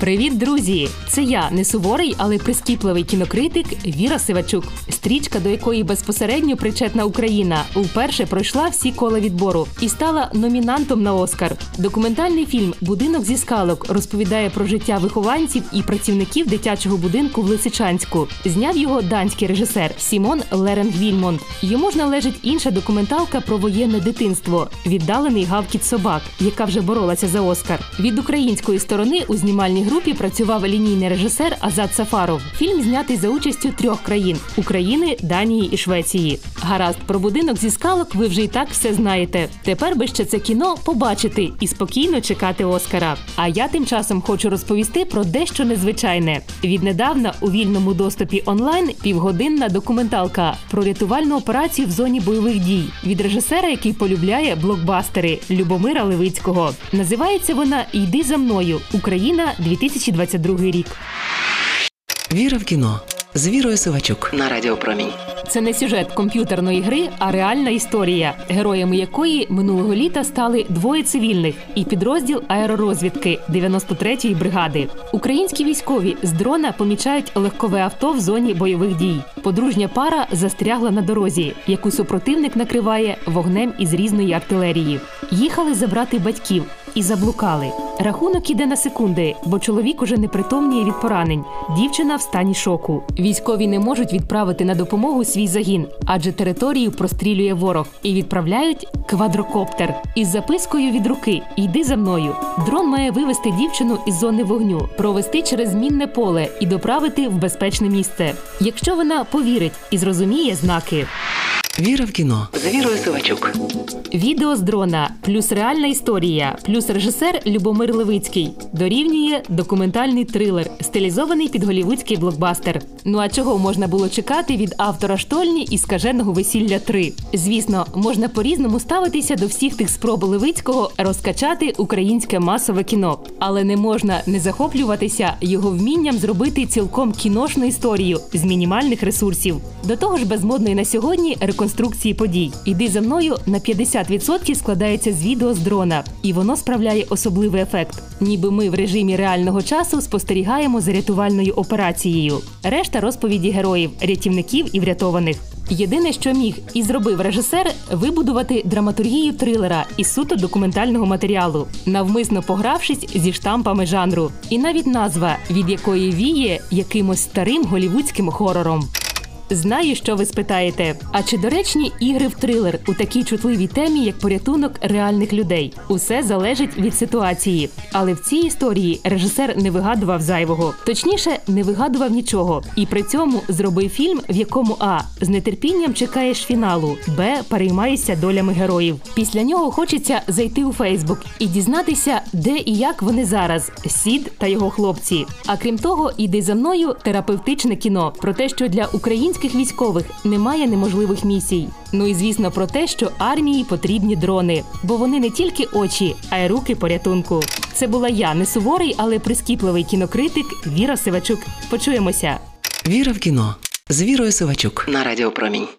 Привіт, друзі! Це я, не суворий, але прискіпливий кінокритик Віра Сивачук. Стрічка, до якої безпосередньо причетна Україна, вперше пройшла всі кола відбору і стала номінантом на Оскар. Документальний фільм Будинок зі скалок розповідає про життя вихованців і працівників дитячого будинку в Лисичанську. Зняв його данський режисер Сімон Леренг Вільмонт. Йому ж належить інша документалка про воєнне дитинство Віддалений гавкіт собак, яка вже боролася за Оскар. Від української сторони у знімальній групі працював лінійний режисер Азат Сафаров. Фільм знятий за участю трьох країн України, Данії і Швеції. Гаразд, про будинок зі скалок ви вже і так все знаєте. Тепер би ще це кіно побачити і спокійно чекати Оскара. А я тим часом хочу розповісти про дещо незвичайне. Віднедавна у вільному доступі онлайн півгодинна документалка про рятувальну операцію в зоні бойових дій від режисера, який полюбляє блокбастери Любомира Левицького. Називається вона Йди за мною Україна 2022 рік. Віра в кіно з Вірою Сивачук на Радіо Промінь. Це не сюжет комп'ютерної гри, а реальна історія, героями якої минулого літа стали двоє цивільних і підрозділ аеророзвідки 93-ї бригади. Українські військові з дрона помічають легкове авто в зоні бойових дій. Подружня пара застрягла на дорозі, яку супротивник накриває вогнем із різної артилерії. Їхали забрати батьків і заблукали. Рахунок іде на секунди, бо чоловік уже не притомніє від поранень. Дівчина в стані шоку. Військові не можуть відправити на допомогу свій загін, адже територію прострілює ворог і відправляють квадрокоптер із запискою від руки Йди за мною. Дрон має вивести дівчину із зони вогню, провести через мінне поле і доправити в безпечне місце. Якщо вона повірить і зрозуміє знаки. Віра в кіно з Вірою Сивачук. Відео з дрона, плюс реальна історія, плюс режисер Любомир Левицький дорівнює документальний трилер, стилізований під голівудський блокбастер. Ну а чого можна було чекати від автора штольні і скаженого весілля 3? Звісно, можна по-різному ставитися до всіх тих спроб Левицького розкачати українське масове кіно, але не можна не захоплюватися його вмінням зробити цілком кіношну історію з мінімальних ресурсів. До того ж, безмодної на сьогодні реконструкції подій. Іди за мною на 50% складається з відео з дрона, і воно справляє особливий ефект. Ніби ми в режимі реального часу спостерігаємо за рятувальною операцією. Решта розповіді героїв, рятівників і врятованих. Єдине, що міг і зробив режисер, вибудувати драматургію трилера із суто документального матеріалу, навмисно погравшись зі штампами жанру, і навіть назва, від якої віє якимось старим голівудським хорором. Знаю, що ви спитаєте. А чи доречні ігри в трилер у такій чутливій темі, як порятунок реальних людей? Усе залежить від ситуації. Але в цій історії режисер не вигадував зайвого, точніше, не вигадував нічого. І при цьому зробив фільм, в якому а з нетерпінням чекаєш фіналу, б переймаєшся долями героїв. Після нього хочеться зайти у Фейсбук і дізнатися, де і як вони зараз, сід та його хлопці. А крім того, іди за мною терапевтичне кіно про те, що для українських військових немає неможливих місій. Ну і звісно про те, що армії потрібні дрони, бо вони не тільки очі, а й руки порятунку. Це була я, не суворий, але прискіпливий кінокритик Віра Сивачук. Почуємося. Віра в кіно з Вірою Сивачук на Радіо Промінь.